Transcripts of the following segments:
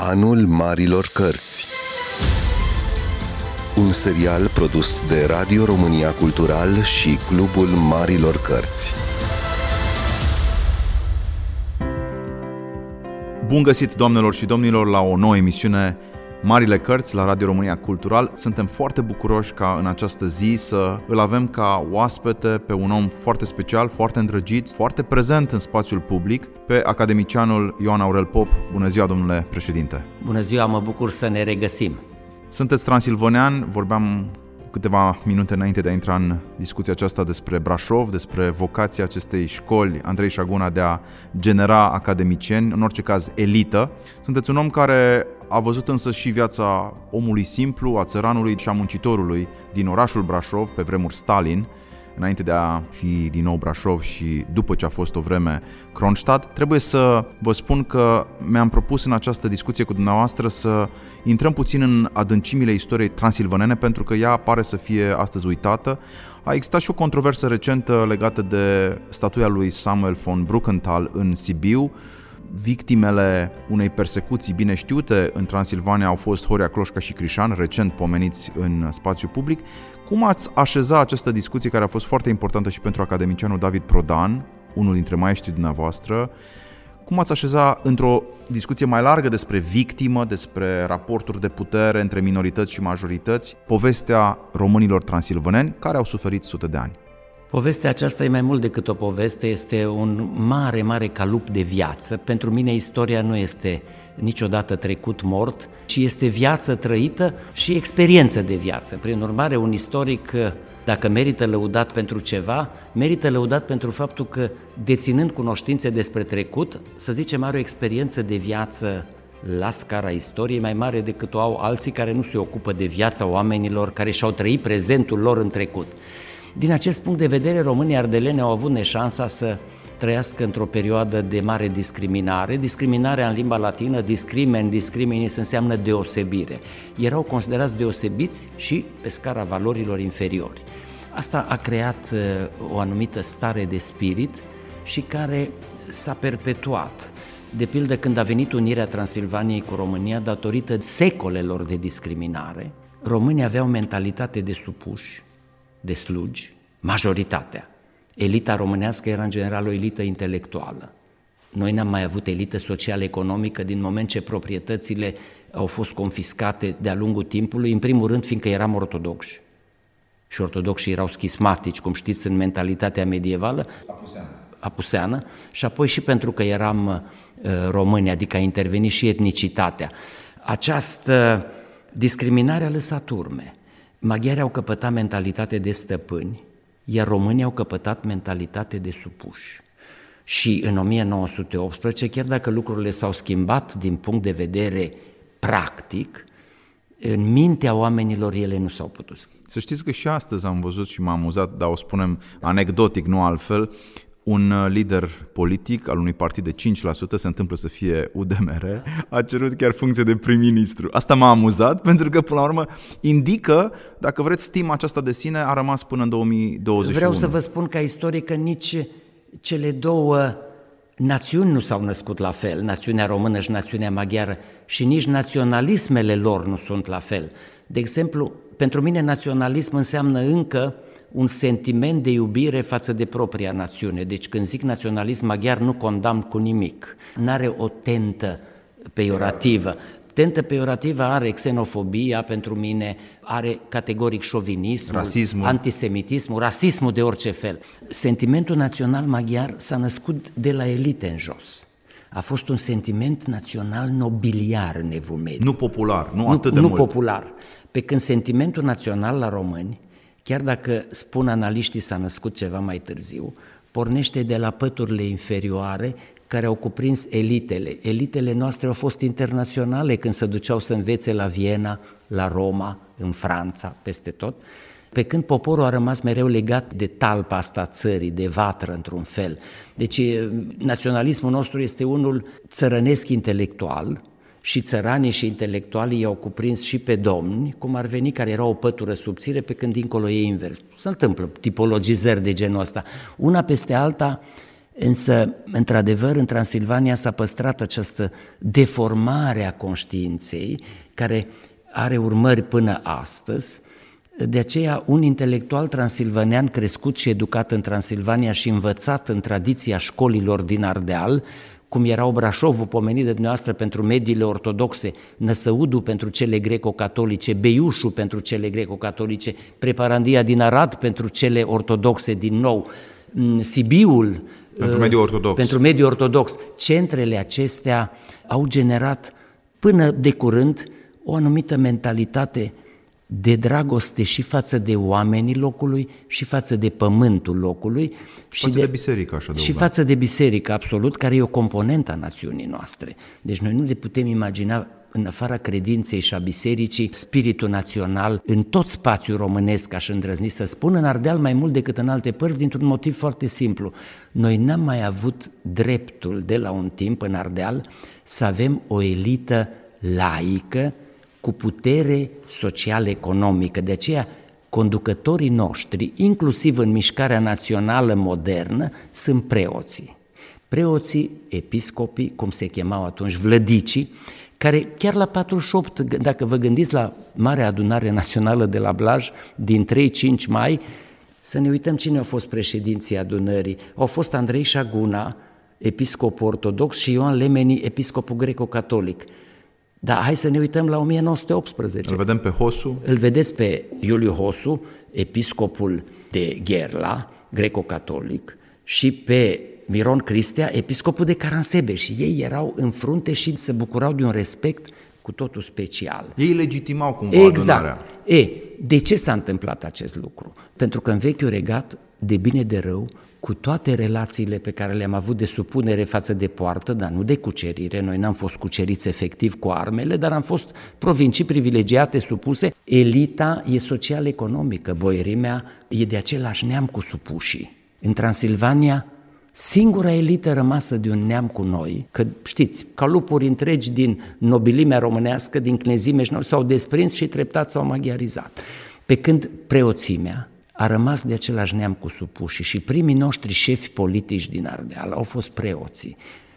Anul Marilor Cărți. Un serial produs de Radio România Cultural și Clubul Marilor Cărți. Bun găsit, doamnelor și domnilor, la o nouă emisiune Marile Cărți la Radio România Cultural. Suntem foarte bucuroși ca în această zi să îl avem ca oaspete pe un om foarte special, foarte îndrăgit, foarte prezent în spațiul public, pe academicianul Ioan Aurel Pop. Bună ziua, domnule președinte! Bună ziua, mă bucur să ne regăsim! Sunteți transilvanean, vorbeam câteva minute înainte de a intra în discuția aceasta despre Brașov, despre vocația acestei școli, Andrei Șaguna, de a genera academicieni, în orice caz elită. Sunteți un om care a văzut însă și viața omului simplu, a țăranului și a muncitorului din orașul Brașov, pe vremuri Stalin, înainte de a fi din nou Brașov și după ce a fost o vreme Kronstadt, trebuie să vă spun că mi-am propus în această discuție cu dumneavoastră să intrăm puțin în adâncimile istoriei transilvanene pentru că ea pare să fie astăzi uitată. A existat și o controversă recentă legată de statuia lui Samuel von Bruckenthal în Sibiu, Victimele unei persecuții bine știute în Transilvania au fost Horia Cloșca și Crișan, recent pomeniți în spațiu public. Cum ați așeza această discuție care a fost foarte importantă și pentru academicianul David Prodan, unul dintre maestrii dumneavoastră, cum ați așeza într-o discuție mai largă despre victimă, despre raporturi de putere între minorități și majorități, povestea românilor transilvaneni care au suferit sute de ani? Povestea aceasta e mai mult decât o poveste, este un mare, mare calup de viață. Pentru mine istoria nu este niciodată trecut mort, ci este viață trăită și experiență de viață. Prin urmare, un istoric, dacă merită lăudat pentru ceva, merită lăudat pentru faptul că, deținând cunoștințe despre trecut, să zicem, are o experiență de viață la scara istoriei mai mare decât o au alții care nu se ocupă de viața oamenilor, care și-au trăit prezentul lor în trecut. Din acest punct de vedere, românii ardelene au avut neșansa să trăiască într-o perioadă de mare discriminare. Discriminarea în limba latină, discrimen, discriminis înseamnă deosebire. Erau considerați deosebiți și pe scara valorilor inferiori. Asta a creat uh, o anumită stare de spirit și care s-a perpetuat. De pildă, când a venit unirea Transilvaniei cu România, datorită secolelor de discriminare, românii aveau mentalitate de supuși, de slugi, majoritatea. Elita românească era în general o elită intelectuală. Noi n-am mai avut elită social-economică din moment ce proprietățile au fost confiscate de-a lungul timpului, în primul rând fiindcă eram ortodoxi. Și ortodoxii erau schismatici, cum știți, în mentalitatea medievală, apuseană, apuseană și apoi și pentru că eram uh, români, adică a intervenit și etnicitatea. Această discriminare a lăsat urme. Maghiarii au căpătat mentalitate de stăpâni, iar românii au căpătat mentalitate de supuși. Și în 1918, chiar dacă lucrurile s-au schimbat din punct de vedere practic, în mintea oamenilor ele nu s-au putut schimba. Să știți că și astăzi am văzut și m-am amuzat, dar o spunem anecdotic, nu altfel, un uh, lider politic al unui partid de 5%, se întâmplă să fie UDMR, a cerut chiar funcție de prim-ministru. Asta m-a amuzat pentru că, până la urmă, indică, dacă vreți, stima aceasta de sine a rămas până în 2021. Vreau să vă spun ca istoric că nici cele două națiuni nu s-au născut la fel, națiunea română și națiunea maghiară, și nici naționalismele lor nu sunt la fel. De exemplu, pentru mine naționalism înseamnă încă un sentiment de iubire față de propria națiune. Deci când zic naționalism maghiar nu condamn cu nimic. N-are o tentă peiorativă. Tentă peiorativă are xenofobia pentru mine, are categoric șovinismul, rasismul. antisemitismul, rasismul de orice fel. Sentimentul național maghiar s-a născut de la elite în jos. A fost un sentiment național nobiliar în evul mediu. Nu popular, nu atât de nu mult. Nu popular. Pe când sentimentul național la români chiar dacă spun analiștii s-a născut ceva mai târziu, pornește de la păturile inferioare care au cuprins elitele. Elitele noastre au fost internaționale când se duceau să învețe la Viena, la Roma, în Franța, peste tot, pe când poporul a rămas mereu legat de talpa asta țării, de vatră într-un fel. Deci naționalismul nostru este unul țărănesc intelectual, și țăranii și intelectualii i-au cuprins și pe domni, cum ar veni, care era o pătură subțire, pe când dincolo e invers. Se întâmplă tipologizări de genul ăsta. Una peste alta, Însă, într-adevăr, în Transilvania s-a păstrat această deformare a conștiinței, care are urmări până astăzi, de aceea, un intelectual transilvanean crescut și educat în Transilvania și învățat în tradiția școlilor din Ardeal, cum erau Brașovul pomenit de dumneavoastră pentru mediile ortodoxe, Năsăudu pentru cele greco-catolice, Beiușu pentru cele greco-catolice, Preparandia din Arad pentru cele ortodoxe din nou, Sibiul pentru uh, mediul ortodox. Pentru mediul ortodox. Centrele acestea au generat până de curând o anumită mentalitate de dragoste și față de oamenii locului și față de pământul locului. Și față de, de biserică, așa Și față de biserică, absolut, care e o componentă a națiunii noastre. Deci noi nu le putem imagina în afara credinței și a bisericii, spiritul național în tot spațiul românesc, aș îndrăzni să spun, în Ardeal mai mult decât în alte părți, dintr-un motiv foarte simplu. Noi n-am mai avut dreptul de la un timp în Ardeal să avem o elită laică cu putere social-economică. De aceea, conducătorii noștri, inclusiv în mișcarea națională modernă, sunt preoții. Preoții, episcopii, cum se chemau atunci, vlădicii, care chiar la 48, dacă vă gândiți la Marea Adunare Națională de la Blaj din 3-5 mai, să ne uităm cine au fost președinții adunării. Au fost Andrei Șaguna, episcopul ortodox, și Ioan Lemeni, episcopul greco-catolic. Dar hai să ne uităm la 1918. Îl vedem pe Hosu. Îl vedeți pe Iuliu Hosu, episcopul de Gherla, greco-catolic, și pe Miron Cristea, episcopul de Caransebe și ei erau în frunte și se bucurau de un respect cu totul special. Ei legitimau cumva exact. adunarea. E, de ce s-a întâmplat acest lucru? Pentru că în vechiul regat, de bine de rău, cu toate relațiile pe care le-am avut de supunere față de poartă, dar nu de cucerire, noi n-am fost cuceriți efectiv cu armele, dar am fost provincii privilegiate supuse, elita e social-economică, boierimea e de același neam cu supușii. În Transilvania, Singura elită rămasă de un neam cu noi, că știți, calupuri întregi din nobilimea românească, din cnezime și s-au desprins și treptat s-au maghiarizat. Pe când preoțimea a rămas de același neam cu supușii și primii noștri șefi politici din Ardeal au fost preoții.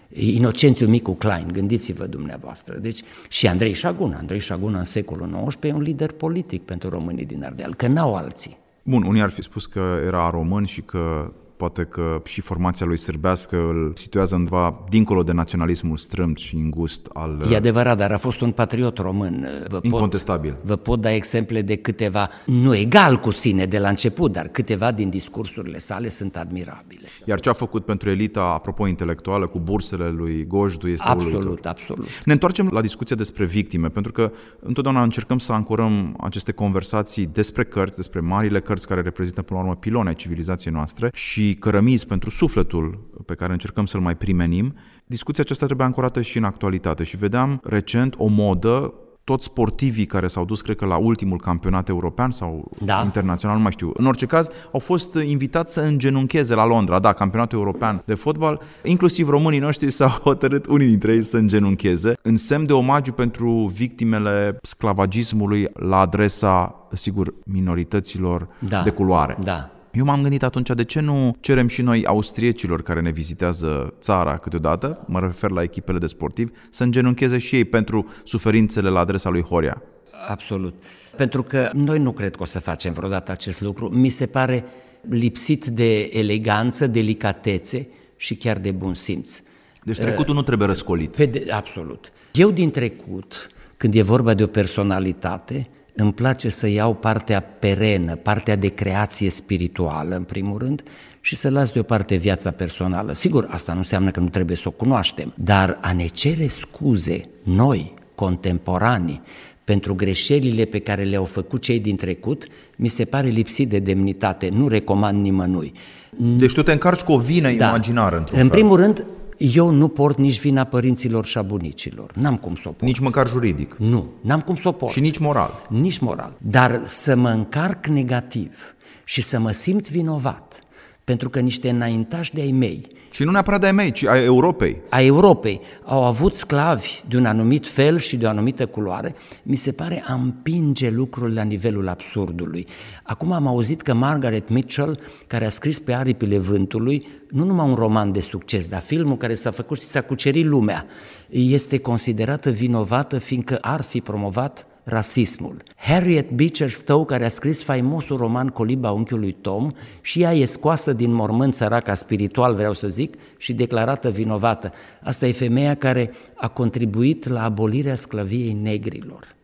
Inocențiu Micu Klein, gândiți-vă dumneavoastră. Deci, și Andrei Șagun, Andrei Șagun în secolul XIX e un lider politic pentru românii din Ardeal, că n-au alții. Bun, unii ar fi spus că era român și că poate că și formația lui sârbească îl situează undeva dincolo de naționalismul strâmt și îngust al... E adevărat, dar a fost un patriot român. Vă incontestabil. Pot, vă pot da exemple de câteva, nu egal cu sine de la început, dar câteva din discursurile sale sunt admirabile. Iar ce a făcut pentru elita, apropo, intelectuală, cu bursele lui Gojdu, este Absolut, uluitor. absolut. Ne întoarcem la discuția despre victime, pentru că întotdeauna încercăm să ancorăm aceste conversații despre cărți, despre marile cărți care reprezintă, până la urmă, pilone civilizației noastre și cărămizi pentru sufletul pe care încercăm să-l mai primenim, discuția aceasta trebuie ancorată și în actualitate. Și vedeam recent o modă toți sportivii care s-au dus, cred că, la ultimul campionat european sau da. internațional, nu mai știu. În orice caz, au fost invitați să îngenuncheze la Londra, da, campionatul european de fotbal. Inclusiv românii noștri s-au hotărât, unii dintre ei, să îngenuncheze, în semn de omagiu pentru victimele sclavagismului la adresa, sigur, minorităților da. de culoare. Da. Eu m-am gândit atunci, de ce nu cerem și noi austriecilor care ne vizitează țara câteodată, mă refer la echipele de sportivi, să îngenuncheze și ei pentru suferințele la adresa lui Horia? Absolut. Pentru că noi nu cred că o să facem vreodată acest lucru. Mi se pare lipsit de eleganță, delicatețe și chiar de bun simț. Deci trecutul uh, nu trebuie răscolit. Pe de, absolut. Eu din trecut, când e vorba de o personalitate, îmi place să iau partea perenă, partea de creație spirituală, în primul rând, și să las deoparte viața personală. Sigur, asta nu înseamnă că nu trebuie să o cunoaștem, dar a ne cere scuze, noi, contemporanii, pentru greșelile pe care le-au făcut cei din trecut, mi se pare lipsit de demnitate, nu recomand nimănui. Deci tu te încarci cu o vină da. imaginară, într-un În fel. primul rând, eu nu port nici vina părinților și a bunicilor. N-am cum să o port. Nici măcar juridic. Nu, n-am cum să o port. Și nici moral. Nici moral. Dar să mă încarc negativ și să mă simt vinovat pentru că niște înaintași de ai mei. Și nu neapărat de ai mei, ci ai Europei. A Europei au avut sclavi de un anumit fel și de o anumită culoare, mi se pare a împinge lucrurile la nivelul absurdului. Acum am auzit că Margaret Mitchell, care a scris pe aripile vântului, nu numai un roman de succes, dar filmul care s-a făcut și s-a cucerit lumea, este considerată vinovată fiindcă ar fi promovat rasismul. Harriet Beecher Stowe, care a scris faimosul roman Coliba unchiului Tom, și ea e scoasă din mormânt săraca spiritual, vreau să zic, și declarată vinovată. Asta e femeia care a contribuit la abolirea sclaviei negrilor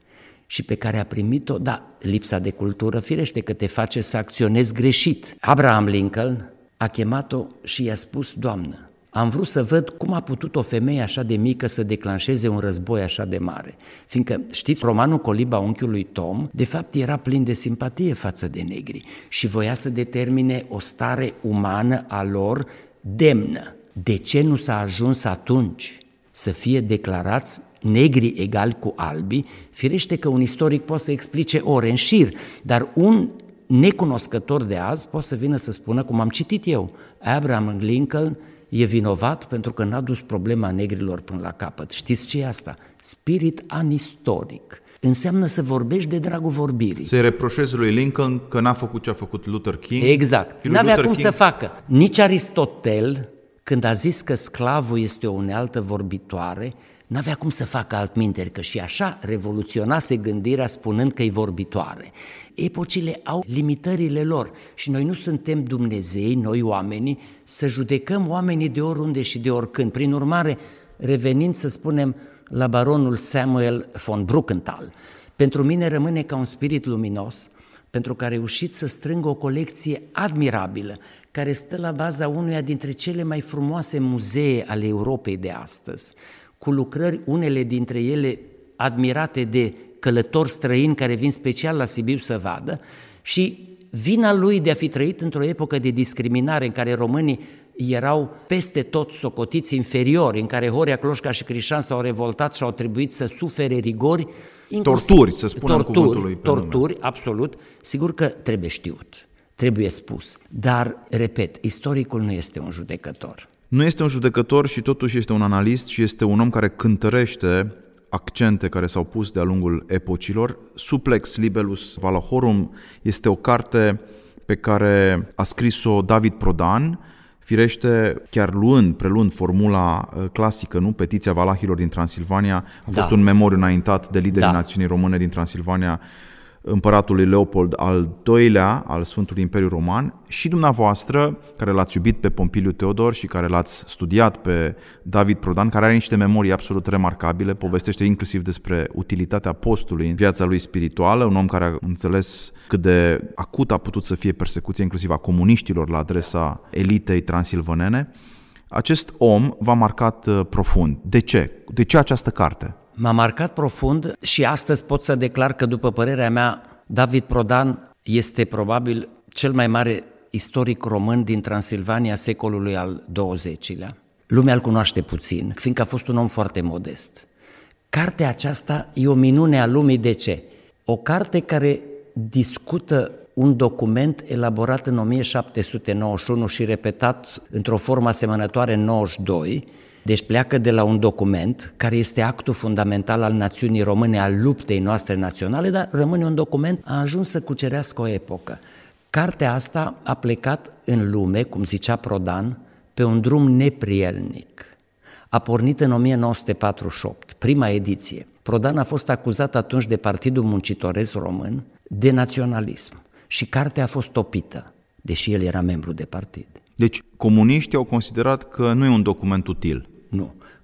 și pe care a primit-o, da, lipsa de cultură, firește că te face să acționezi greșit. Abraham Lincoln a chemat-o și i-a spus, Doamnă, am vrut să văd cum a putut o femeie așa de mică să declanșeze un război așa de mare. Fiindcă, știți, romanul Coliba unchiului Tom, de fapt era plin de simpatie față de negri și voia să determine o stare umană a lor demnă. De ce nu s-a ajuns atunci să fie declarați negri egali cu albii? Firește că un istoric poate să explice ore în șir, dar un necunoscător de azi poate să vină să spună, cum am citit eu, Abraham Lincoln e vinovat pentru că n-a dus problema negrilor până la capăt. Știți ce e asta? Spirit anistoric. Înseamnă să vorbești de dragul vorbirii. Se reproșezi lui Lincoln că n-a făcut ce a făcut Luther King. Exact. N-avea cum King... să facă. Nici Aristotel, când a zis că sclavul este o unealtă vorbitoare, N-avea cum să facă altminteri, că și așa revoluționase gândirea spunând că e vorbitoare. Epocile au limitările lor și noi nu suntem Dumnezei, noi oamenii, să judecăm oamenii de oriunde și de oricând. Prin urmare, revenind să spunem la baronul Samuel von Bruckenthal, pentru mine rămâne ca un spirit luminos, pentru că a reușit să strângă o colecție admirabilă, care stă la baza unuia dintre cele mai frumoase muzee ale Europei de astăzi cu lucrări, unele dintre ele admirate de călători străini care vin special la Sibiu să vadă și vina lui de a fi trăit într-o epocă de discriminare în care românii erau peste tot socotiți inferiori, în care Horia, Cloșca și Crișan s-au revoltat și au trebuit să sufere rigori. Torturi, să spunem torturi, cuvântului. Pe torturi, nume. absolut. Sigur că trebuie știut, trebuie spus. Dar, repet, istoricul nu este un judecător. Nu este un judecător și totuși este un analist și este un om care cântărește accente care s-au pus de-a lungul epocilor. Suplex Libellus Valahorum este o carte pe care a scris-o David Prodan, Firește, chiar luând, preluând formula uh, clasică, nu? Petiția Valahilor din Transilvania, a fost da. un memoriu înaintat de liderii da. națiunii române din Transilvania împăratului Leopold al II-lea al Sfântului Imperiu Roman și dumneavoastră, care l-ați iubit pe Pompiliu Teodor și care l-ați studiat pe David Prodan, care are niște memorii absolut remarcabile, povestește inclusiv despre utilitatea postului în viața lui spirituală, un om care a înțeles cât de acut a putut să fie persecuția inclusiv a comuniștilor la adresa elitei transilvanene. Acest om v-a marcat uh, profund. De ce? De ce această carte? M-a marcat profund și astăzi pot să declar că, după părerea mea, David Prodan este probabil cel mai mare istoric român din Transilvania secolului al XX-lea. Lumea îl cunoaște puțin, fiindcă a fost un om foarte modest. Cartea aceasta e o minune a lumii de ce? O carte care discută un document elaborat în 1791 și repetat într-o formă asemănătoare în 92, deci pleacă de la un document care este actul fundamental al națiunii române, al luptei noastre naționale, dar rămâne un document, a ajuns să cucerească o epocă. Cartea asta a plecat în lume, cum zicea Prodan, pe un drum neprielnic. A pornit în 1948, prima ediție. Prodan a fost acuzat atunci de Partidul Muncitoresc Român de naționalism și cartea a fost topită, deși el era membru de partid. Deci comuniștii au considerat că nu e un document util.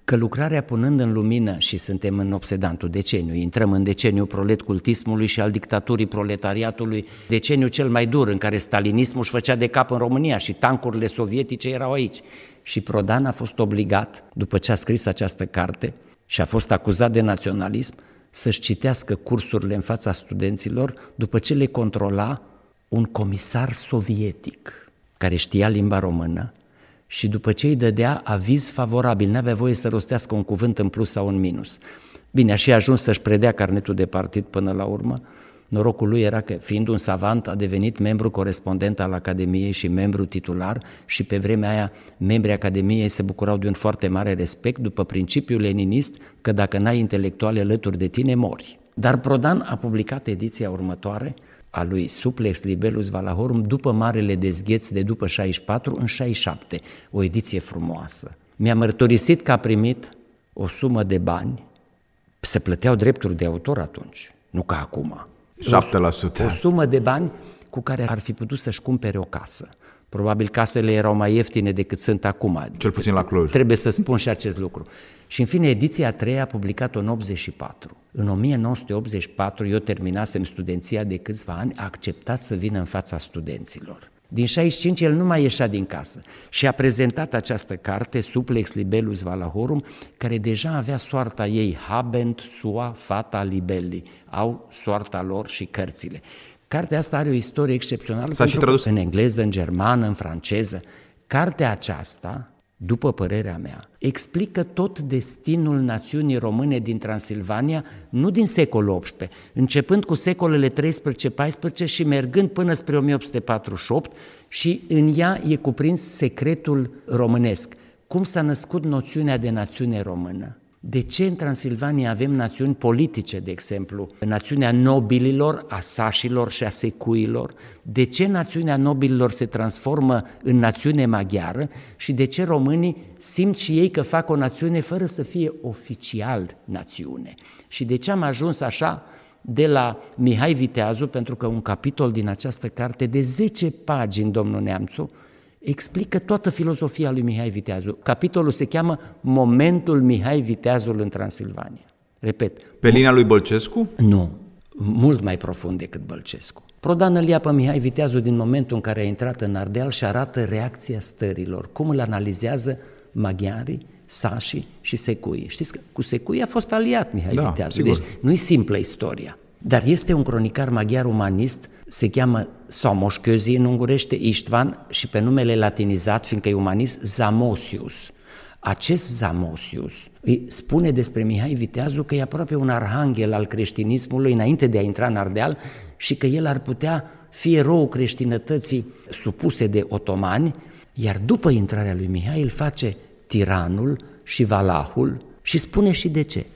Nu. Că lucrarea punând în lumină, și suntem în obsedantul deceniu, intrăm în deceniul proletcultismului și al dictaturii proletariatului, deceniul cel mai dur în care stalinismul își făcea de cap în România și tancurile sovietice erau aici. Și Prodan a fost obligat, după ce a scris această carte și a fost acuzat de naționalism, să-și citească cursurile în fața studenților după ce le controla un comisar sovietic care știa limba română și după ce îi dădea aviz favorabil, nu avea voie să rostească un cuvânt în plus sau în minus. Bine, a și ajuns să-și predea carnetul de partid până la urmă, Norocul lui era că, fiind un savant, a devenit membru corespondent al Academiei și membru titular și pe vremea aia membrii Academiei se bucurau de un foarte mare respect după principiul leninist că dacă n-ai intelectuale alături de tine, mori. Dar Prodan a publicat ediția următoare a lui Suplex Libellus Valahorum după Marele Dezgheț de după 64 în 67, o ediție frumoasă. Mi-a mărturisit că a primit o sumă de bani, se plăteau drepturi de autor atunci, nu ca acum. 7%. O, o sumă de bani cu care ar fi putut să-și cumpere o casă. Probabil casele erau mai ieftine decât sunt acum. Cel puțin la Cluj. Trebuie să spun și acest lucru. Și în fine, ediția a treia a publicat-o în 84. În 1984, eu terminasem studenția de câțiva ani, a acceptat să vină în fața studenților. Din 65 el nu mai ieșea din casă și a prezentat această carte, Suplex Libellus Valahorum, care deja avea soarta ei, Habent sua fata libelli, au soarta lor și cărțile. Cartea asta are o istorie excepțională. S-a și tradus. În engleză, în germană, în franceză. Cartea aceasta, după părerea mea, explică tot destinul națiunii române din Transilvania, nu din secolul XVIII, începând cu secolele 13-14 și mergând până spre 1848 și în ea e cuprins secretul românesc. Cum s-a născut noțiunea de națiune română? De ce în Transilvania avem națiuni politice, de exemplu, națiunea nobililor, a sașilor și a secuilor? De ce națiunea nobililor se transformă în națiune maghiară și de ce românii simt și ei că fac o națiune fără să fie oficial națiune? Și de ce am ajuns așa de la Mihai Viteazu, pentru că un capitol din această carte de 10 pagini, domnul Neamțu, explică toată filozofia lui Mihai Viteazu. Capitolul se cheamă Momentul Mihai Viteazul în Transilvania. Repet. Pe linia lui Bălcescu? Nu, mult mai profund decât Bălcescu. Prodan îl ia pe Mihai Viteazu din momentul în care a intrat în Ardeal și arată reacția stărilor, cum îl analizează maghiarii, sașii și secuii. Știți că cu secuii a fost aliat Mihai da, Viteazu, sigur. deci nu-i simplă istoria. Dar este un cronicar maghiar umanist, se cheamă Somoș Közi în ungurește, Istvan și pe numele latinizat, fiindcă e umanist, Zamosius. Acest Zamosius îi spune despre Mihai Viteazu că e aproape un arhanghel al creștinismului înainte de a intra în Ardeal și că el ar putea fi eroul creștinătății supuse de otomani, iar după intrarea lui Mihai îl face tiranul și valahul și spune și de ce.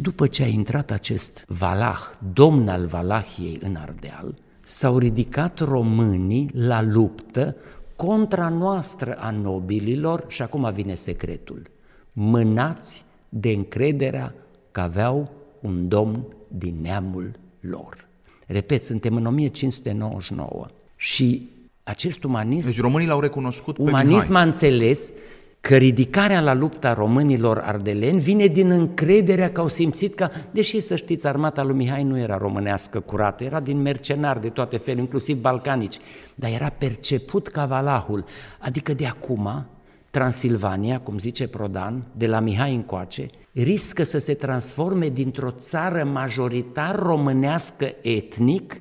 După ce a intrat acest valah, domn al Valahiei în Ardeal, s-au ridicat românii la luptă contra noastră a nobililor și acum vine secretul. Mânați de încrederea că aveau un domn din neamul lor. Repet, suntem în 1599 și acest umanism... Deci românii l-au recunoscut Umanism pe Mihai. a înțeles că ridicarea la lupta românilor ardeleni vine din încrederea că au simțit că, deși să știți, armata lui Mihai nu era românească curată, era din mercenari de toate feluri, inclusiv balcanici, dar era perceput ca valahul, adică de acum Transilvania, cum zice Prodan, de la Mihai încoace, riscă să se transforme dintr-o țară majoritar românească etnic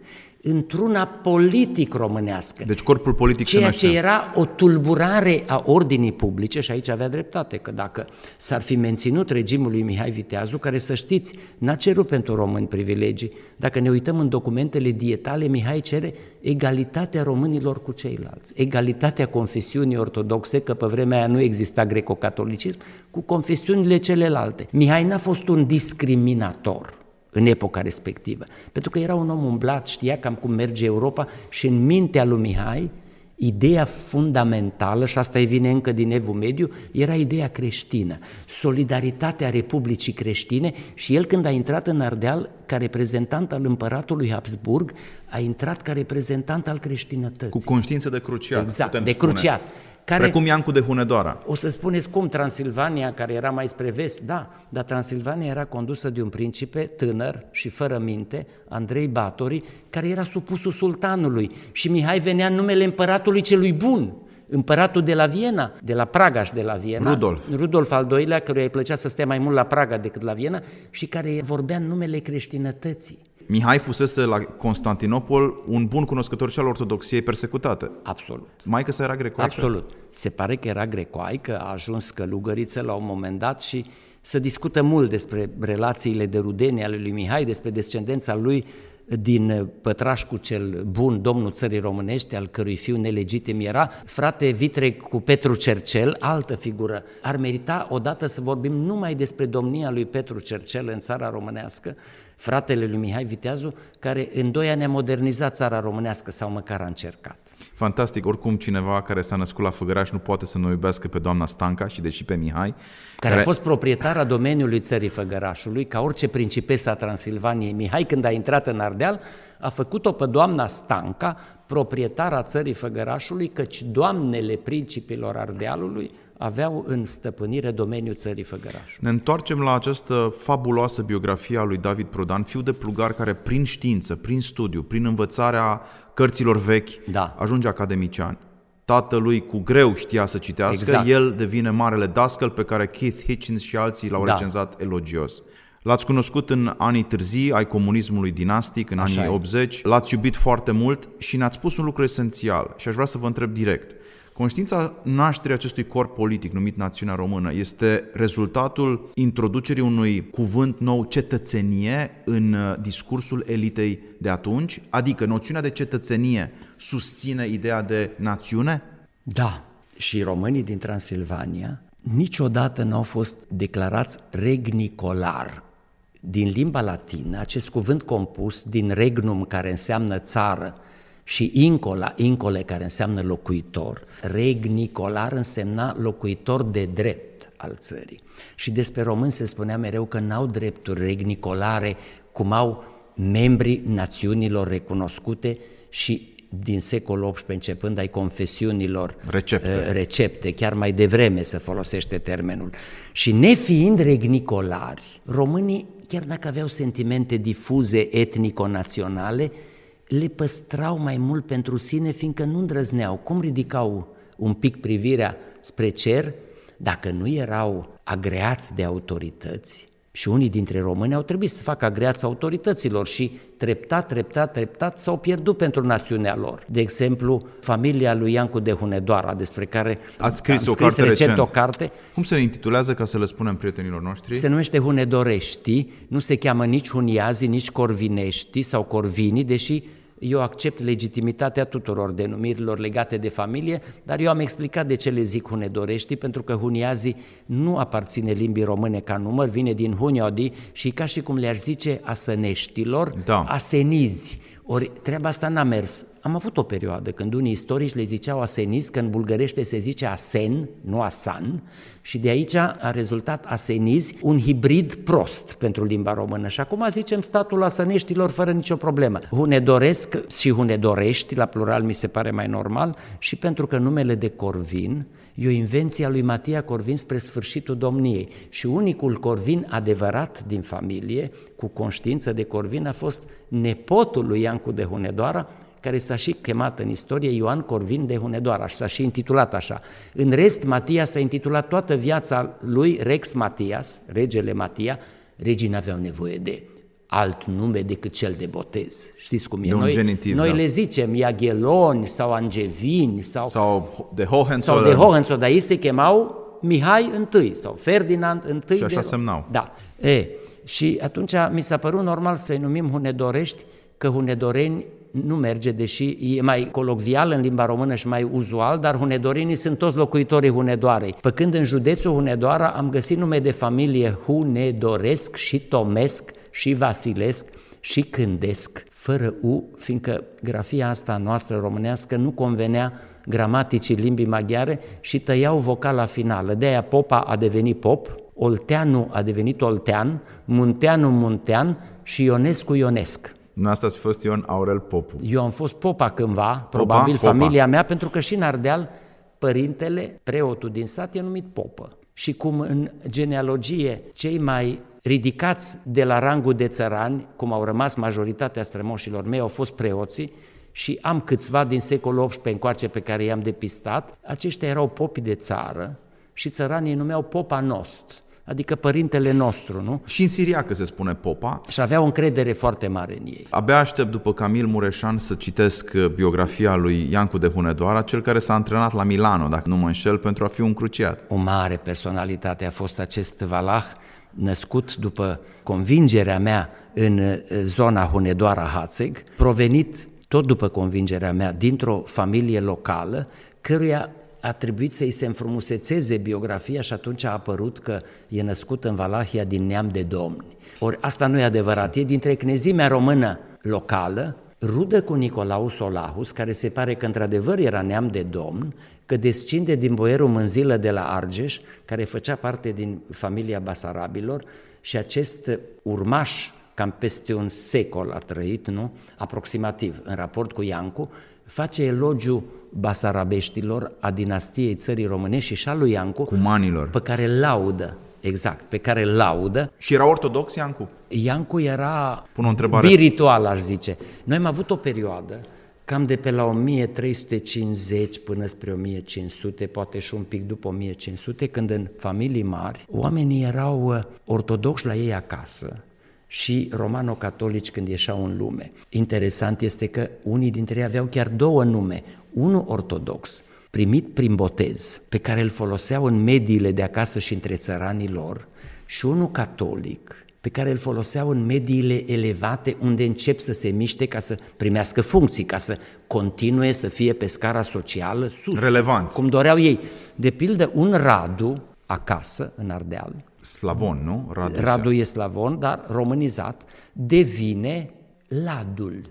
într-una politic românească. Deci corpul politic Ceea se naștea. ce era o tulburare a ordinii publice și aici avea dreptate, că dacă s-ar fi menținut regimul lui Mihai Viteazu, care să știți, n-a cerut pentru români privilegii, dacă ne uităm în documentele dietale, Mihai cere egalitatea românilor cu ceilalți, egalitatea confesiunii ortodoxe, că pe vremea aia nu exista greco-catolicism, cu confesiunile celelalte. Mihai n-a fost un discriminator în epoca respectivă. Pentru că era un om umblat, știa cam cum merge Europa și în mintea lui Mihai, ideea fundamentală, și asta vine încă din Evul Mediu, era ideea creștină, solidaritatea Republicii creștine și el când a intrat în Ardeal ca reprezentant al împăratului Habsburg, a intrat ca reprezentant al creștinătății. Cu conștiință de cruciat, Exact, putem de spune. cruciat. Care, Precum Iancu de Hunedoara. o să spuneți cum Transilvania, care era mai spre vest, da, dar Transilvania era condusă de un principe tânăr și fără minte, Andrei Batori, care era supusul sultanului și Mihai venea în numele împăratului celui bun, împăratul de la Viena, de la Praga și de la Viena, Rudolf. Rudolf al II-lea, căruia îi plăcea să stea mai mult la Praga decât la Viena și care vorbea în numele creștinătății. Mihai fusese la Constantinopol un bun cunoscător și al ortodoxiei persecutată. Absolut. Maica sa era grecoaică? Absolut. Se pare că era grecoaică, a ajuns călugăriță la un moment dat și se discută mult despre relațiile de rudenie ale lui Mihai, despre descendența lui din Pătrașcu cel bun, domnul țării românești, al cărui fiu nelegitim era, frate Vitreg cu Petru Cercel, altă figură. Ar merita odată să vorbim numai despre domnia lui Petru Cercel în țara românească, fratele lui Mihai Viteazu, care în doi ani a modernizat țara românească sau măcar a încercat. Fantastic, oricum cineva care s-a născut la Făgăraș nu poate să nu iubească pe doamna Stanca și deși pe Mihai. Care, care a fost proprietar a domeniului țării Făgărașului, ca orice principesa a Transilvaniei. Mihai, când a intrat în Ardeal, a făcut-o pe doamna Stanca, proprietara țării Făgărașului, căci doamnele principilor Ardealului aveau în stăpânire domeniul țării Făgăraș. Ne întoarcem la această fabuloasă biografie a lui David Prodan, fiu de plugar care prin știință, prin studiu, prin învățarea cărților vechi, da. ajunge academician. Tatălui cu greu știa să citească, exact. el devine marele dascăl pe care Keith Hitchens și alții l-au da. recenzat elogios. L-ați cunoscut în anii târzii ai comunismului dinastic, în Așa anii e. 80, l-ați iubit foarte mult și ne-ați spus un lucru esențial și aș vrea să vă întreb direct. Conștiința nașterii acestui corp politic numit Națiunea Română este rezultatul introducerii unui cuvânt nou, cetățenie, în uh, discursul elitei de atunci? Adică noțiunea de cetățenie susține ideea de națiune? Da. Și românii din Transilvania niciodată nu au fost declarați regnicolar. Din limba latină, acest cuvânt compus din regnum, care înseamnă țară, și incola, incole care înseamnă locuitor, regnicolar însemna locuitor de drept al țării. Și despre români se spunea mereu că n-au drepturi regnicolare cum au membrii națiunilor recunoscute și din secolul XVIII începând ai confesiunilor recepte. Uh, recepte, chiar mai devreme să folosește termenul. Și nefiind regnicolari, românii, chiar dacă aveau sentimente difuze etnico-naționale, le păstrau mai mult pentru sine, fiindcă nu îndrăzneau. Cum ridicau un pic privirea spre cer, dacă nu erau agreați de autorități, și unii dintre români au trebuit să facă agreați autorităților și treptat, treptat, treptat s-au pierdut pentru națiunea lor. De exemplu, familia lui Iancu de Hunedoara, despre care Ați scris, am o scris carte recent recent. o carte. Cum se intitulează ca să le spunem prietenilor noștri? Se numește Hunedorești, nu se cheamă nici Huniazi, nici Corvinești sau Corvini, deși eu accept legitimitatea tuturor denumirilor legate de familie, dar eu am explicat de ce le zic hunedorești, pentru că huniazii nu aparține limbii române ca număr, vine din huniodi și ca și cum le-ar zice asăneștilor, da. asenizi. Ori treaba asta n-a mers. Am avut o perioadă când unii istorici le ziceau aseniz, că în bulgărește se zice asen, nu asan, și de aici a rezultat aseniz, un hibrid prost pentru limba română. Și acum zicem statul asăneștilor fără nicio problemă. Hunedoresc și hunedorești, la plural mi se pare mai normal, și pentru că numele de Corvin e o invenție a lui Matia Corvin spre sfârșitul domniei. Și unicul Corvin adevărat din familie, cu conștiință de Corvin, a fost nepotul lui Iancu de Hunedoara, care s-a și chemat în istorie Ioan Corvin de Hunedoara și s-a și intitulat așa. În rest, Matias s-a intitulat toată viața lui Rex Matias, regele Matia, regii n-aveau nevoie de alt nume decât cel de botez. Știți cum e? De un noi, genitiv, noi da. le zicem Iagheloni sau Angevini sau, Sau de Hohenzollern. sau de Hohenzollern, dar ei se chemau Mihai I sau Ferdinand I. Și așa de... semnau. Da. E, și atunci mi s-a părut normal să-i numim hunedorești, că hunedoreni nu merge, deși e mai colocvial în limba română și mai uzual, dar hunedorenii sunt toți locuitorii Hunedoarei. Pe când în județul Hunedoara am găsit nume de familie Hunedoresc și Tomesc și Vasilesc și Cândesc, fără U, fiindcă grafia asta noastră românească nu convenea gramaticii limbii maghiare și tăiau vocala finală. De aia Popa a devenit Pop, Olteanu a devenit Oltean, Munteanu Muntean și Ionescu Ionesc. Asta ați fost Ion Aurel Popu. Eu am fost popa cândva, probabil Popa? familia mea, pentru că și în Ardeal părintele, preotul din sat, e numit popă. Și cum în genealogie cei mai ridicați de la rangul de țărani, cum au rămas majoritatea strămoșilor mei, au fost preoții, și am câțiva din secolul XVIII încoace pe care i-am depistat, aceștia erau popi de țară și țăranii îi numeau popa nost, adică părintele nostru, nu? Și în siriacă se spune Popa. Și aveau o încredere foarte mare în ei. Abia aștept după Camil Mureșan să citesc uh, biografia lui Iancu de Hunedoara, cel care s-a antrenat la Milano, dacă nu mă înșel, pentru a fi un cruciat. O mare personalitate a fost acest valah, născut după convingerea mea în zona Hunedoara-Hațeg, provenit tot după convingerea mea dintr-o familie locală, căruia a trebuit să-i se înfrumusețeze biografia și atunci a apărut că e născut în Valahia din neam de domni. Ori asta nu e adevărat, e dintre cnezimea română locală, rudă cu Nicolau Solahus, care se pare că într-adevăr era neam de domn, că descinde din boierul Mânzilă de la Argeș, care făcea parte din familia Basarabilor și acest urmaș, cam peste un secol a trăit, nu? aproximativ, în raport cu Iancu, face elogiu basarabeștilor a dinastiei țării românești și a lui Iancu, Cumanilor. pe care laudă Exact, pe care îl laudă. Și era ortodox Iancu? Iancu era Pun o întrebare. spiritual, aș zice. Noi am avut o perioadă, cam de pe la 1350 până spre 1500, poate și un pic după 1500, când în familii mari oamenii erau uh, ortodoxi la ei acasă și romano-catolici când ieșeau în lume. Interesant este că unii dintre ei aveau chiar două nume, unul ortodox, primit prin botez, pe care îl foloseau în mediile de acasă și între țăranii lor, și unul catolic, pe care îl foloseau în mediile elevate unde încep să se miște ca să primească funcții, ca să continue să fie pe scara socială sus. Relevanți. Cum doreau ei. De pildă, un Radu acasă, în Ardeal, Slavon, nu? Radu. Radu e slavon, dar românizat, devine Ladul.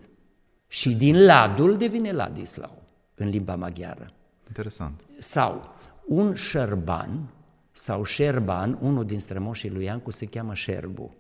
Și din Ladul devine Ladislau, în limba maghiară. Interesant. Sau un șerban sau șerban, unul din strămoșii lui Iancu se cheamă șerbu,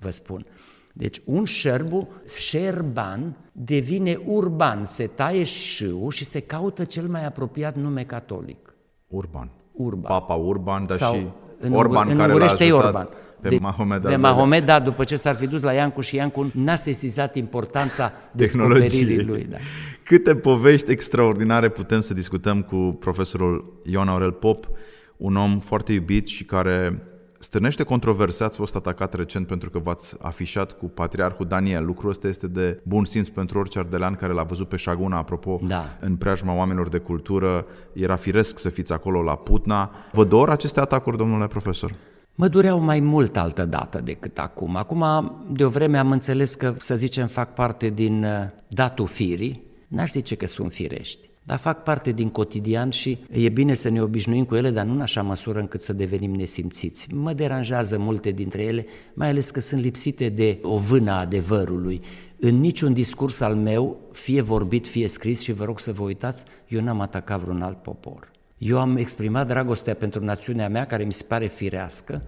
vă spun. Deci un șerbu, șerban, devine urban, se taie șâu și se caută cel mai apropiat nume catolic. Urban. Urban. Papa Urban, dar Sau și în, Orban în care l-a Ungurește e ajutat Orban. pe De- Mahomet Pe al Mahomet, da, după ce s-ar fi dus la Iancu și Iancu n-a sesizat importanța descoperirii tehnologiei. lui. Da. Câte povești extraordinare putem să discutăm cu profesorul Ion Aurel Pop, un om foarte iubit și care stârnește controverse. Ați fost atacat recent pentru că v-ați afișat cu patriarhul Daniel. Lucrul ăsta este de bun simț pentru orice ardelean care l-a văzut pe Șaguna, apropo, Da. în preajma oamenilor de cultură. Era firesc să fiți acolo la Putna. Vă dor aceste atacuri, domnule profesor? Mă dureau mai mult altă dată decât acum. Acum, de o vreme am înțeles că, să zicem, fac parte din uh, datul firii. N-aș zice că sunt firești, dar fac parte din cotidian și e bine să ne obișnuim cu ele, dar nu în așa măsură încât să devenim nesimțiți. Mă deranjează multe dintre ele, mai ales că sunt lipsite de o vână a adevărului. În niciun discurs al meu, fie vorbit, fie scris, și vă rog să vă uitați, eu n-am atacat vreun alt popor. Eu am exprimat dragostea pentru națiunea mea, care mi se pare firească.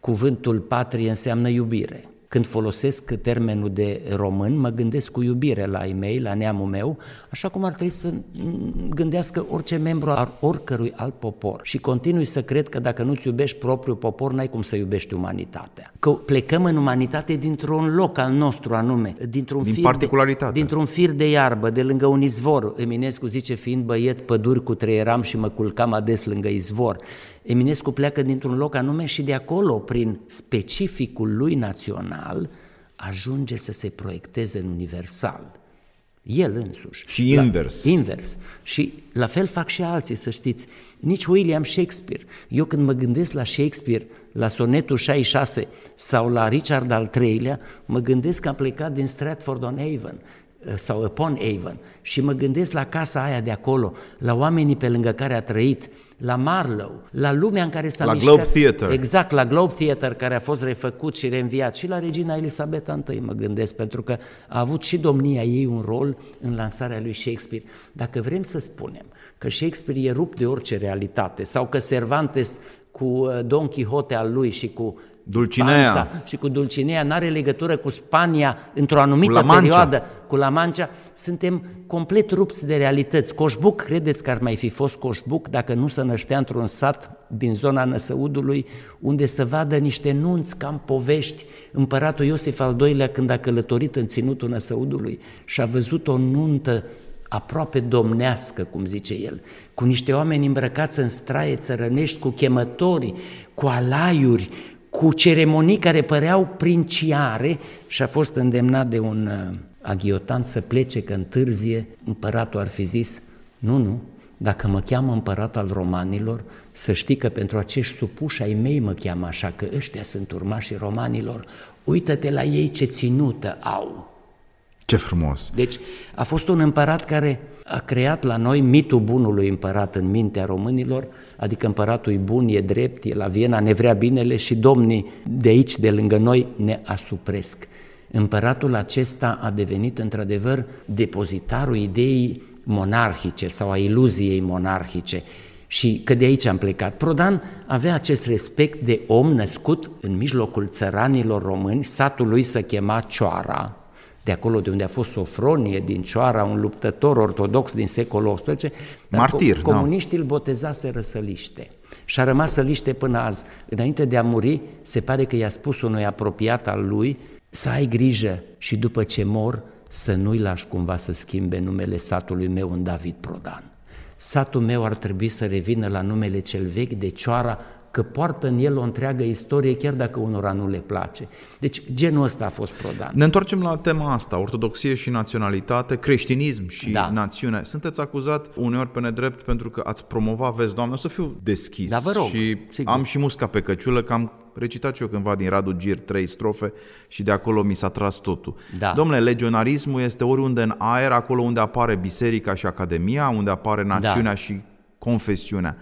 Cuvântul patrie înseamnă iubire. Când folosesc termenul de român, mă gândesc cu iubire la ei mei, la neamul meu, așa cum ar trebui să gândească orice membru al oricărui alt popor. Și continui să cred că dacă nu-ți iubești propriul popor, n-ai cum să iubești umanitatea. Că plecăm în umanitate dintr-un loc al nostru anume, dintr-un Din fir particularitate. De, dintr-un fir de iarbă, de lângă un izvor. Eminescu zice, fiind băiet păduri cu treieram și mă culcam ades lângă izvor. Eminescu pleacă dintr-un loc anume și de acolo, prin specificul lui național, ajunge să se proiecteze în universal. El însuși. Și invers. La, invers. Și la fel fac și alții, să știți. Nici William Shakespeare. Eu când mă gândesc la Shakespeare, la sonetul 66 sau la Richard al III-lea, mă gândesc că am plecat din Stratford-on-Avon sau Upon Avon și mă gândesc la casa aia de acolo, la oamenii pe lângă care a trăit, la Marlow, la lumea în care s-a La mișcat. Globe Theatre. Exact, la Globe Theatre, care a fost refăcut și reînviat și la regina Elisabeta I, mă gândesc, pentru că a avut și domnia ei un rol în lansarea lui Shakespeare. Dacă vrem să spunem că Shakespeare e rupt de orice realitate sau că Cervantes cu uh, Don Quixote al lui și cu Dulcinea. Panța și cu Dulcinea n-are legătură cu Spania într-o anumită Cu La Mancha. perioadă, cu La Mancha, suntem complet rupți de realități. Coșbuc, credeți că ar mai fi fost Coșbuc dacă nu se năștea într-un sat din zona Năsăudului, unde să vadă niște nunți cam povești. Împăratul Iosif al II-lea, când a călătorit în ținutul Năsăudului și a văzut o nuntă aproape domnească, cum zice el, cu niște oameni îmbrăcați în straie țărănești, cu chemători, cu alaiuri, cu ceremonii care păreau princiare și a fost îndemnat de un uh, aghiotant să plece că întârzie, împăratul ar fi zis, nu, nu, dacă mă cheamă împărat al romanilor, să știi că pentru acești supuși ai mei mă cheamă așa, că ăștia sunt urmașii romanilor, uită-te la ei ce ținută au. Ce frumos! Deci a fost un împărat care a creat la noi mitul bunului împărat în mintea românilor, adică împăratul e bun, e drept, e la Viena, ne vrea binele și domnii de aici, de lângă noi, ne asupresc. Împăratul acesta a devenit într-adevăr depozitarul ideii monarhice sau a iluziei monarhice și că de aici am plecat. Prodan avea acest respect de om născut în mijlocul țăranilor români, satul lui se chema Cioara, de acolo de unde a fost Sofronie din Cioara, un luptător ortodox din secolul XVIII, dar Martir, da. comuniștii da. îl botezase Răsăliște și a rămas Săliște până azi. Înainte de a muri, se pare că i-a spus unui apropiat al lui să ai grijă și după ce mor să nu-i lași cumva să schimbe numele satului meu în David Prodan. Satul meu ar trebui să revină la numele cel vechi de Cioara, că poartă în el o întreagă istorie, chiar dacă unora nu le place. Deci genul ăsta a fost Prodan. Ne întoarcem la tema asta, ortodoxie și naționalitate, creștinism și da. națiune. Sunteți acuzat uneori pe nedrept pentru că ați promova, vezi, Doamne, o să fiu deschis. Da, vă rog, și sigur. am și musca pe căciulă, că am recitat și eu cândva din Radu Gir trei strofe și de acolo mi s-a tras totul. Da. Domnule, legionarismul este oriunde în aer, acolo unde apare biserica și academia, unde apare națiunea da. și confesiunea.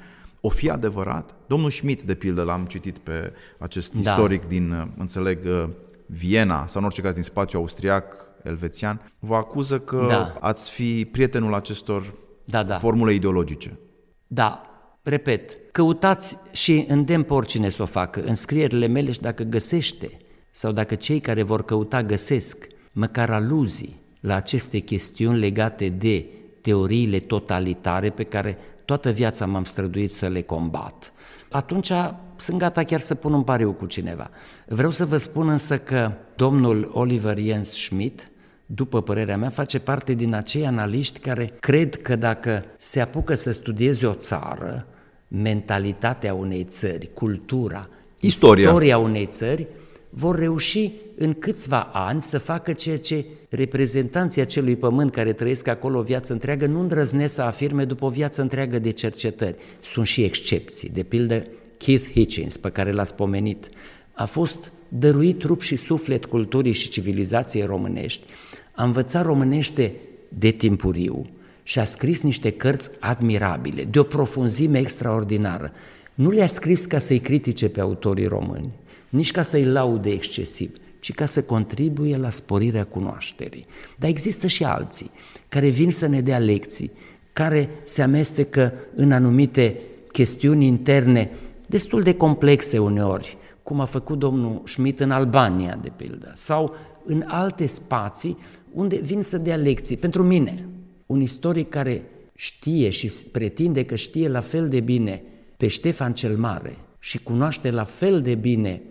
O fi adevărat? Domnul Schmidt, de pildă, l-am citit pe acest da. istoric din, înțeleg, Viena, sau în orice caz din spațiu austriac, elvețian, vă acuză că da. ați fi prietenul acestor da, da. formule ideologice. Da, repet, căutați și îndemn pe oricine să o facă, în scrierile mele și dacă găsește, sau dacă cei care vor căuta găsesc, măcar aluzii la aceste chestiuni legate de teoriile totalitare pe care toată viața m-am străduit să le combat. Atunci sunt gata chiar să pun un pariu cu cineva. Vreau să vă spun însă că domnul Oliver Jens Schmidt, după părerea mea, face parte din acei analiști care cred că dacă se apucă să studieze o țară, mentalitatea unei țări, cultura, istoria, istoria unei țări, vor reuși în câțiva ani să facă ceea ce reprezentanții acelui pământ care trăiesc acolo o viață întreagă nu îndrăznesc să afirme după o viață întreagă de cercetări. Sunt și excepții, de pildă Keith Hitchens, pe care l-ați pomenit, a fost dăruit trup și suflet culturii și civilizației românești, a învățat românește de timpuriu și a scris niște cărți admirabile, de o profunzime extraordinară. Nu le-a scris ca să-i critique pe autorii români, nici ca să-i laude excesiv, ci ca să contribuie la sporirea cunoașterii. Dar există și alții care vin să ne dea lecții, care se amestecă în anumite chestiuni interne destul de complexe uneori, cum a făcut domnul Schmidt în Albania, de pildă, sau în alte spații unde vin să dea lecții. Pentru mine, un istoric care știe și pretinde că știe la fel de bine pe Ștefan cel Mare și cunoaște la fel de bine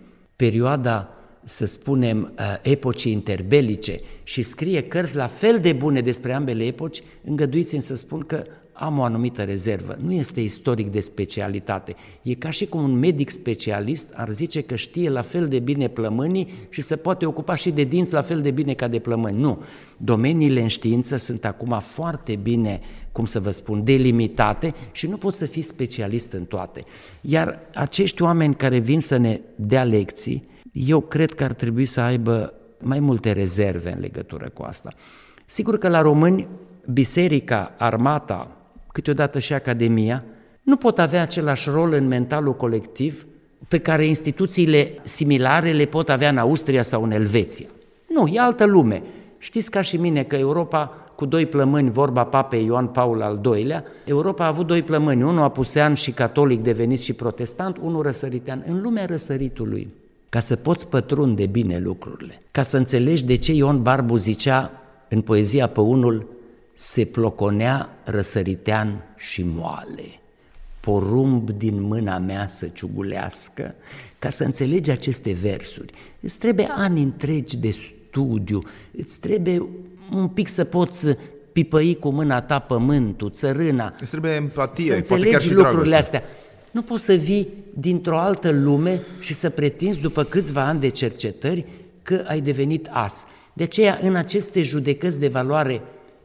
perioada, să spunem, uh, epocii interbelice și scrie cărți la fel de bune despre ambele epoci, îngăduiți-mi să spun că am o anumită rezervă. Nu este istoric de specialitate. E ca și cum un medic specialist ar zice că știe la fel de bine plămânii și se poate ocupa și de dinți la fel de bine ca de plămâni. Nu. Domeniile în știință sunt acum foarte bine, cum să vă spun, delimitate și nu poți să fii specialist în toate. Iar acești oameni care vin să ne dea lecții, eu cred că ar trebui să aibă mai multe rezerve în legătură cu asta. Sigur că la români biserica, armata, câteodată și Academia, nu pot avea același rol în mentalul colectiv pe care instituțiile similare le pot avea în Austria sau în Elveția. Nu, e altă lume. Știți ca și mine că Europa cu doi plămâni, vorba papei Ioan Paul al II-lea, Europa a avut doi plămâni, unul apusean și catolic devenit și protestant, unul răsăritean. În lumea răsăritului, ca să poți pătrunde bine lucrurile, ca să înțelegi de ce Ion Barbu zicea în poezia pe unul se ploconea răsăritean și moale, porumb din mâna mea să ciugulească, ca să înțelegi aceste versuri. Îți trebuie ani întregi de studiu, îți trebuie un pic să poți pipăi cu mâna ta pământul, țărâna. Îți trebuie empatie, să înțelegi lucrurile astea. Nu poți să vii dintr-o altă lume și să pretinzi după câțiva ani de cercetări că ai devenit as. De aceea, în aceste judecăți de valoare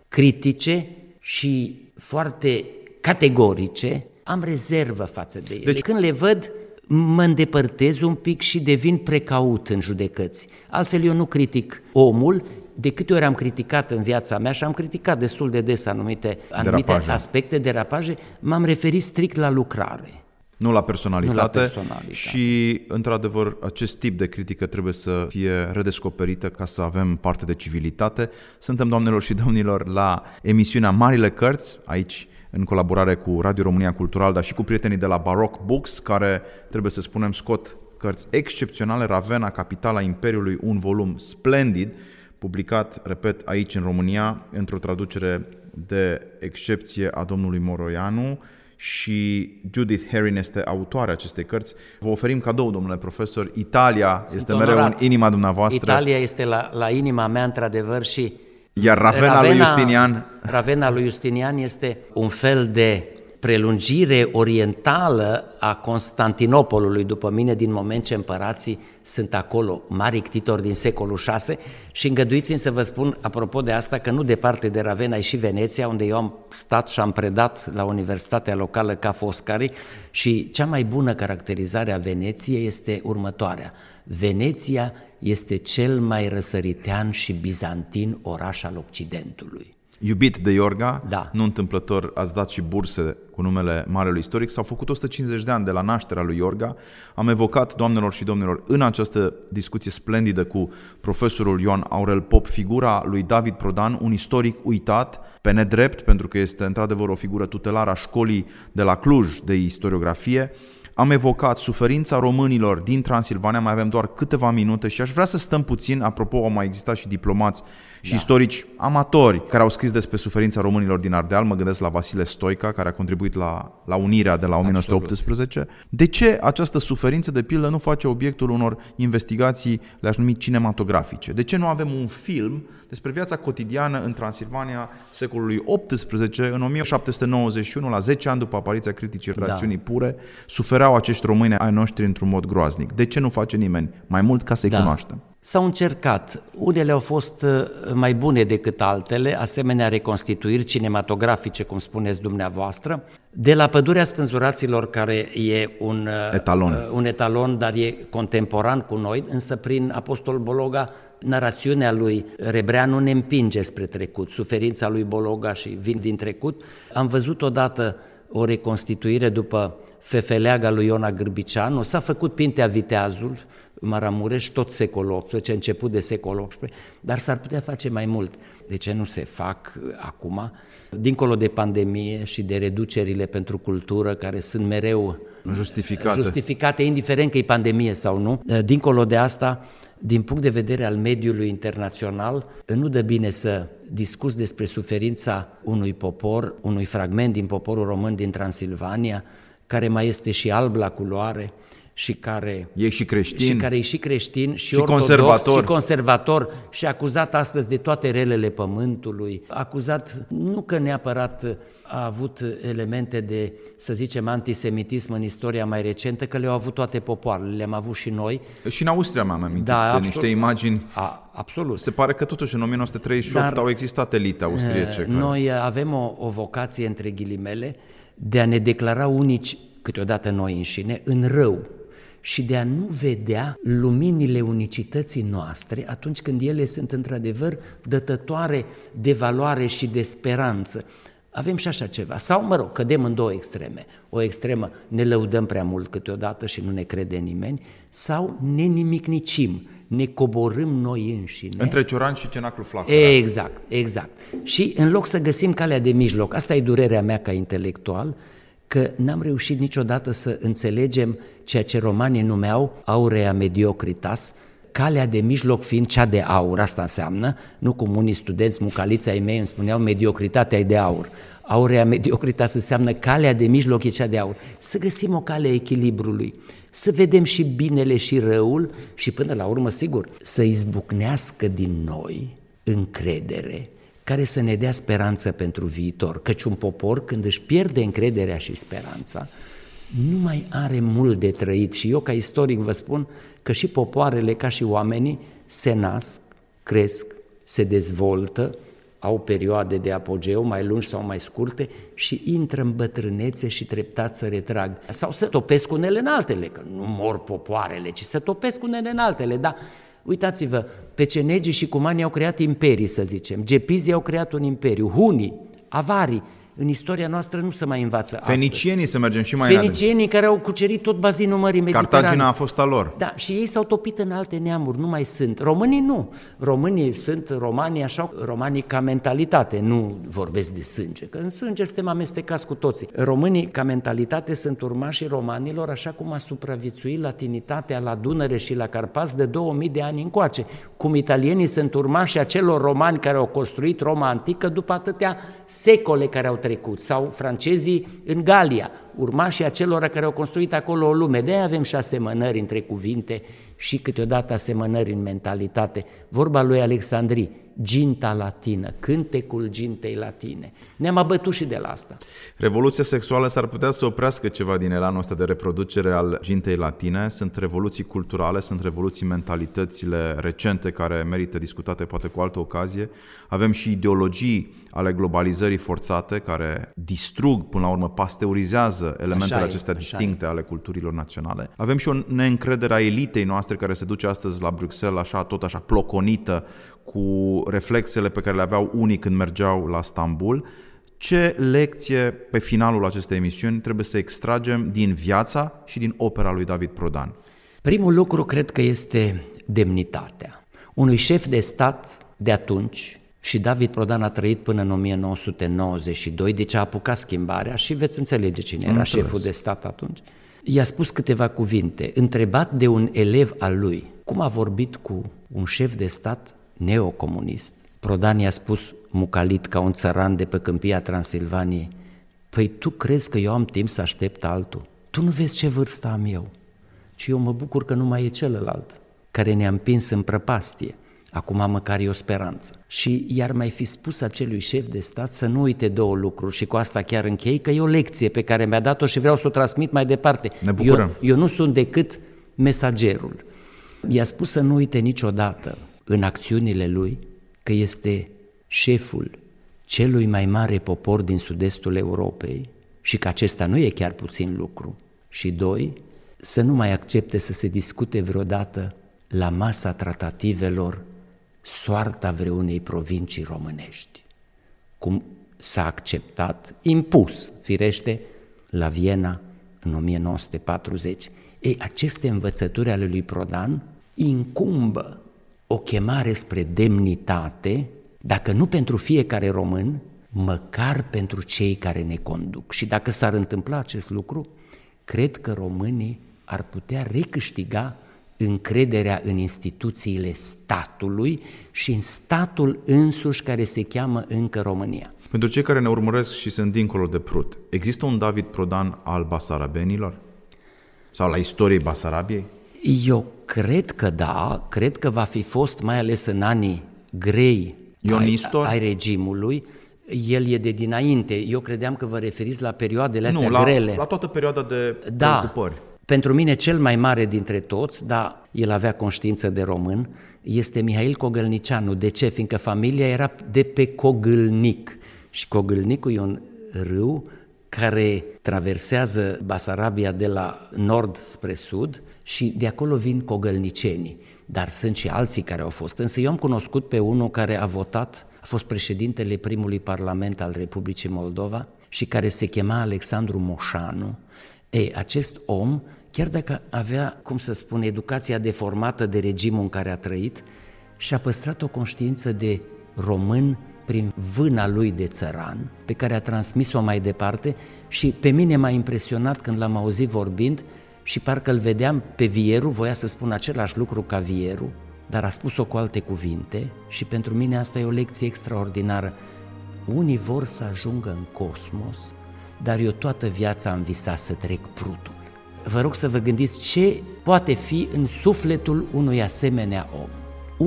critice și foarte categorice, am rezervă față de ele. Deci... Când le văd, mă îndepărtez un pic și devin precaut în judecăți. Altfel eu nu critic omul, de câte ori am criticat în viața mea și am criticat destul de des anumite, anumite derapaje. aspecte, derapaje, m-am referit strict la lucrare. Nu la personalitate. Nu la personalitate. Și, într-adevăr, acest tip de critică trebuie să fie redescoperită ca să avem parte de civilitate. Suntem, doamnelor și domnilor, la emisiunea Marile Cărți, aici în colaborare cu Radio România Cultural, dar și cu prietenii de la Baroque Books, care, trebuie să spunem, scot cărți excepționale, Ravena, Capitala Imperiului, un volum splendid, publicat, repet, aici în România, într-o traducere de excepție a domnului Moroianu și Judith Herring este autoarea acestei cărți. Vă oferim cadou, domnule profesor. Italia Sunt este onorat. mereu în inima dumneavoastră. Italia este la, la inima mea, într-adevăr, și iar Ravena, Ravena lui Justinian... Ravena lui Justinian este un fel de prelungire orientală a Constantinopolului, după mine, din moment ce împărații sunt acolo, mari ctitori din secolul VI și îngăduiți-mi să vă spun, apropo de asta, că nu departe de Ravenna e și Veneția, unde eu am stat și am predat la Universitatea Locală Ca Foscari și cea mai bună caracterizare a Veneției este următoarea. Veneția este cel mai răsăritean și bizantin oraș al Occidentului. Iubit de Iorga, da. nu întâmplător ați dat și burse cu numele Marelui Istoric, s-au făcut 150 de ani de la nașterea lui Iorga. Am evocat, doamnelor și domnilor, în această discuție splendidă cu profesorul Ioan Aurel Pop, figura lui David Prodan, un istoric uitat, pe nedrept, pentru că este într-adevăr o figură tutelară a școlii de la Cluj de istoriografie, am evocat suferința românilor din Transilvania, mai avem doar câteva minute și aș vrea să stăm puțin, apropo, au mai existat și diplomați și da. istorici amatori care au scris despre suferința românilor din Ardeal, mă gândesc la Vasile Stoica, care a contribuit la, la unirea de la 1918. Absolut. De ce această suferință, de pildă, nu face obiectul unor investigații, le-aș numi cinematografice? De ce nu avem un film despre viața cotidiană în Transilvania secolului XVIII, în 1791, la 10 ani după apariția criticii da. rațiunii pure, sufereau acești români ai noștri într-un mod groaznic. De ce nu face nimeni mai mult ca să-i da. cunoaștem? S-au încercat. Unele au fost uh, mai bune decât altele, asemenea reconstituiri cinematografice, cum spuneți dumneavoastră. De la Pădurea Spânzuraților, care e un uh, etalon, uh, un etalon dar e contemporan cu noi, însă prin Apostol Bologa narațiunea lui Rebreanu ne împinge spre trecut, suferința lui Bologa și vin din trecut. Am văzut odată o reconstituire după Fefeleaga lui Iona Gârbicianu, s-a făcut Pintea Viteazul, Maramureș, tot secolul XVIII, început de secolul XVIII, dar s-ar putea face mai mult. De ce nu se fac uh, acum? Dincolo de pandemie și de reducerile pentru cultură, care sunt mereu justificate, justificate indiferent că e pandemie sau nu, uh, dincolo de asta, din punct de vedere al mediului internațional, nu dă bine să discuți despre suferința unui popor, unui fragment din poporul român din Transilvania, care mai este și alb la culoare, și care e și creștin, și care e și creștin și, și ortodox, conservator. și conservator și acuzat astăzi de toate relele pământului, acuzat nu că neapărat a avut elemente de, să zicem, antisemitism în istoria mai recentă, că le-au avut toate popoarele, le-am avut și noi. Și în Austria m-am amintit da, de absolut, niște imagini. A, absolut. Se pare că totuși în 1938 Dar, au existat elite austriece. Care... Noi avem o, o vocație, între ghilimele, de a ne declara unici câteodată noi înșine, în rău și de a nu vedea luminile unicității noastre atunci când ele sunt într-adevăr dătătoare de valoare și de speranță. Avem și așa ceva. Sau, mă rog, cădem în două extreme. O extremă ne lăudăm prea mult câteodată și nu ne crede nimeni, sau ne nimicnicim, ne coborâm noi înșine. Între Cioran și Cenaclu Flacăra. Exact, exact. Și în loc să găsim calea de mijloc, asta e durerea mea ca intelectual, că n-am reușit niciodată să înțelegem ceea ce romanii numeau aurea mediocritas, calea de mijloc fiind cea de aur, asta înseamnă, nu cum unii studenți, mucalița ai mei îmi spuneau mediocritatea e de aur. Aurea mediocritas înseamnă calea de mijloc e cea de aur. Să găsim o cale a echilibrului, să vedem și binele și răul și până la urmă, sigur, să izbucnească din noi încredere care să ne dea speranță pentru viitor. Căci un popor, când își pierde încrederea și speranța, nu mai are mult de trăit. Și eu, ca istoric, vă spun că și popoarele, ca și oamenii, se nasc, cresc, se dezvoltă, au perioade de apogeu mai lungi sau mai scurte și intră în bătrânețe și treptat să retrag. Sau să topesc unele în altele, că nu mor popoarele, ci să topesc unele în altele, dar uitați-vă, pecenegii și cumanii au creat imperii, să zicem, gepizii au creat un imperiu, hunii, avarii, în istoria noastră nu se mai învață Fenicienii astăzi. să mergem și mai Fenicienii care au cucerit tot bazinul Mării Mediterane. Cartagina a fost a lor. Da, și ei s-au topit în alte neamuri, nu mai sunt. Românii nu. Românii sunt romanii așa, romanii ca mentalitate, nu vorbesc de sânge, că în sânge suntem amestecați cu toții. Românii ca mentalitate sunt urmașii romanilor, așa cum a supraviețuit latinitatea la Dunăre și la Carpați de 2000 de ani încoace, cum italienii sunt urmașii acelor romani care au construit Roma antică după atâtea secole care au trecut, sau francezii în Galia, urmașii acelora care au construit acolo o lume. De avem și asemănări între cuvinte și câteodată asemănări în mentalitate. Vorba lui Alexandrii, ginta latină, cântecul gintei latine. Ne-am abătut și de la asta. Revoluția sexuală s-ar putea să oprească ceva din elanul ăsta de reproducere al gintei latine. Sunt revoluții culturale, sunt revoluții mentalitățile recente care merită discutate poate cu altă ocazie. Avem și ideologii ale globalizării forțate care distrug, până la urmă, pasteurizează elementele așa acestea e, distincte e. ale culturilor naționale. Avem și o neîncredere a elitei noastre care se duce astăzi la Bruxelles așa, tot așa ploconită cu reflexele pe care le aveau unii când mergeau la Stambul. Ce lecție pe finalul acestei emisiuni trebuie să extragem din viața și din opera lui David Prodan? Primul lucru cred că este demnitatea. Unui șef de stat de atunci, și David Prodan a trăit până în 1992, deci a apucat schimbarea și veți înțelege cine era Înțeles. șeful de stat atunci. I-a spus câteva cuvinte, întrebat de un elev al lui, cum a vorbit cu un șef de stat neocomunist. Prodan i-a spus mucalit ca un țăran de pe câmpia Transilvaniei, Păi tu crezi că eu am timp să aștept altul? Tu nu vezi ce vârstă am eu. Și eu mă bucur că nu mai e celălalt, care ne-a împins în prăpastie. Acum măcar e o speranță. Și iar mai fi spus acelui șef de stat să nu uite două lucruri și cu asta chiar închei, că e o lecție pe care mi-a dat-o și vreau să o transmit mai departe. Ne bucurăm. Eu, eu nu sunt decât mesagerul. I-a spus să nu uite niciodată în acțiunile lui că este șeful celui mai mare popor din sud-estul Europei și că acesta nu e chiar puțin lucru. Și doi, să nu mai accepte să se discute vreodată la masa tratativelor soarta vreunei provincii românești, cum s-a acceptat, impus, firește, la Viena în 1940. Ei, aceste învățături ale lui Prodan incumbă o chemare spre demnitate, dacă nu pentru fiecare român, măcar pentru cei care ne conduc. Și dacă s-ar întâmpla acest lucru, cred că românii ar putea recâștiga încrederea în instituțiile statului și în statul însuși care se cheamă încă România. Pentru cei care ne urmăresc și sunt dincolo de Prut, există un David Prodan al basarabenilor? Sau la istoriei Basarabiei? Eu cred că da, cred că va fi fost, mai ales în anii grei ai, ai regimului, el e de dinainte. Eu credeam că vă referiți la perioadele astea nu, la, grele. la toată perioada de da, preocupări. Pentru mine cel mai mare dintre toți, dar el avea conștiință de român, este Mihail Cogălnicianu. De ce? Fiindcă familia era de pe Cogâlnic. Și Cogâlnicul e un râu care traversează Basarabia de la nord spre sud și de acolo vin cogălnicenii. Dar sunt și alții care au fost. Însă eu am cunoscut pe unul care a votat, a fost președintele primului parlament al Republicii Moldova și care se chema Alexandru Moșanu. Ei, acest om chiar dacă avea, cum să spun, educația deformată de regimul în care a trăit, și-a păstrat o conștiință de român prin vâna lui de țăran, pe care a transmis-o mai departe și pe mine m-a impresionat când l-am auzit vorbind și parcă îl vedeam pe Vieru, voia să spun același lucru ca Vieru, dar a spus-o cu alte cuvinte și pentru mine asta e o lecție extraordinară. Unii vor să ajungă în cosmos, dar eu toată viața am visat să trec prutul vă rog să vă gândiți ce poate fi în sufletul unui asemenea om.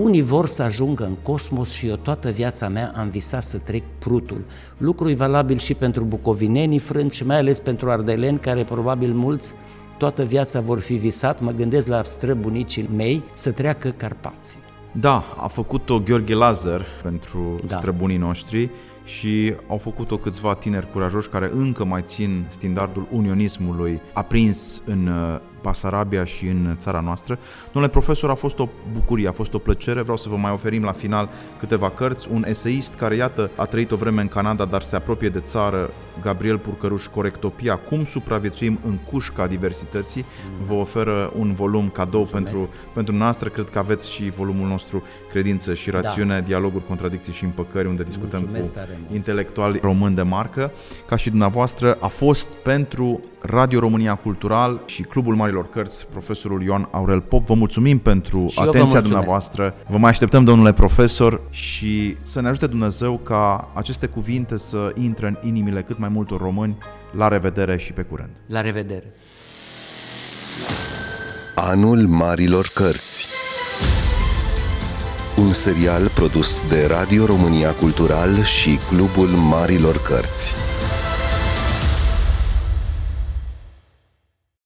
Unii vor să ajungă în cosmos și eu toată viața mea am visat să trec prutul. Lucru e valabil și pentru bucovinenii frânți și mai ales pentru ardeleni care probabil mulți toată viața vor fi visat, mă gândesc la străbunicii mei, să treacă Carpații. Da, a făcut-o Gheorghe Lazar pentru Da. străbunii noștri și au făcut-o câțiva tineri curajoși care încă mai țin standardul unionismului aprins în uh, Basarabia și în țara noastră. Domnule profesor, a fost o bucurie, a fost o plăcere. Vreau să vă mai oferim la final câteva cărți. Un eseist care, iată, a trăit o vreme în Canada, dar se apropie de țară, Gabriel Purcăruș, Corectopia, Cum supraviețuim în cușca diversității. Vă oferă un volum cadou pentru, pentru noastră. Cred că aveți și volumul nostru Credință și rațiune, dialoguri, contradicții și împăcări, unde discutăm Mulțumesc cu tare mult. intelectuali români de marcă, ca și dumneavoastră, a fost pentru Radio România Cultural și Clubul Marilor Cărți, profesorul Ioan Aurel Pop. Vă mulțumim pentru eu vă atenția mulțumesc. dumneavoastră. Vă mai așteptăm, domnule profesor, și să ne ajute Dumnezeu ca aceste cuvinte să intre în inimile cât mai multor români. La revedere și pe curând! La revedere! Anul Marilor Cărți Un serial produs de Radio România Cultural și Clubul Marilor Cărți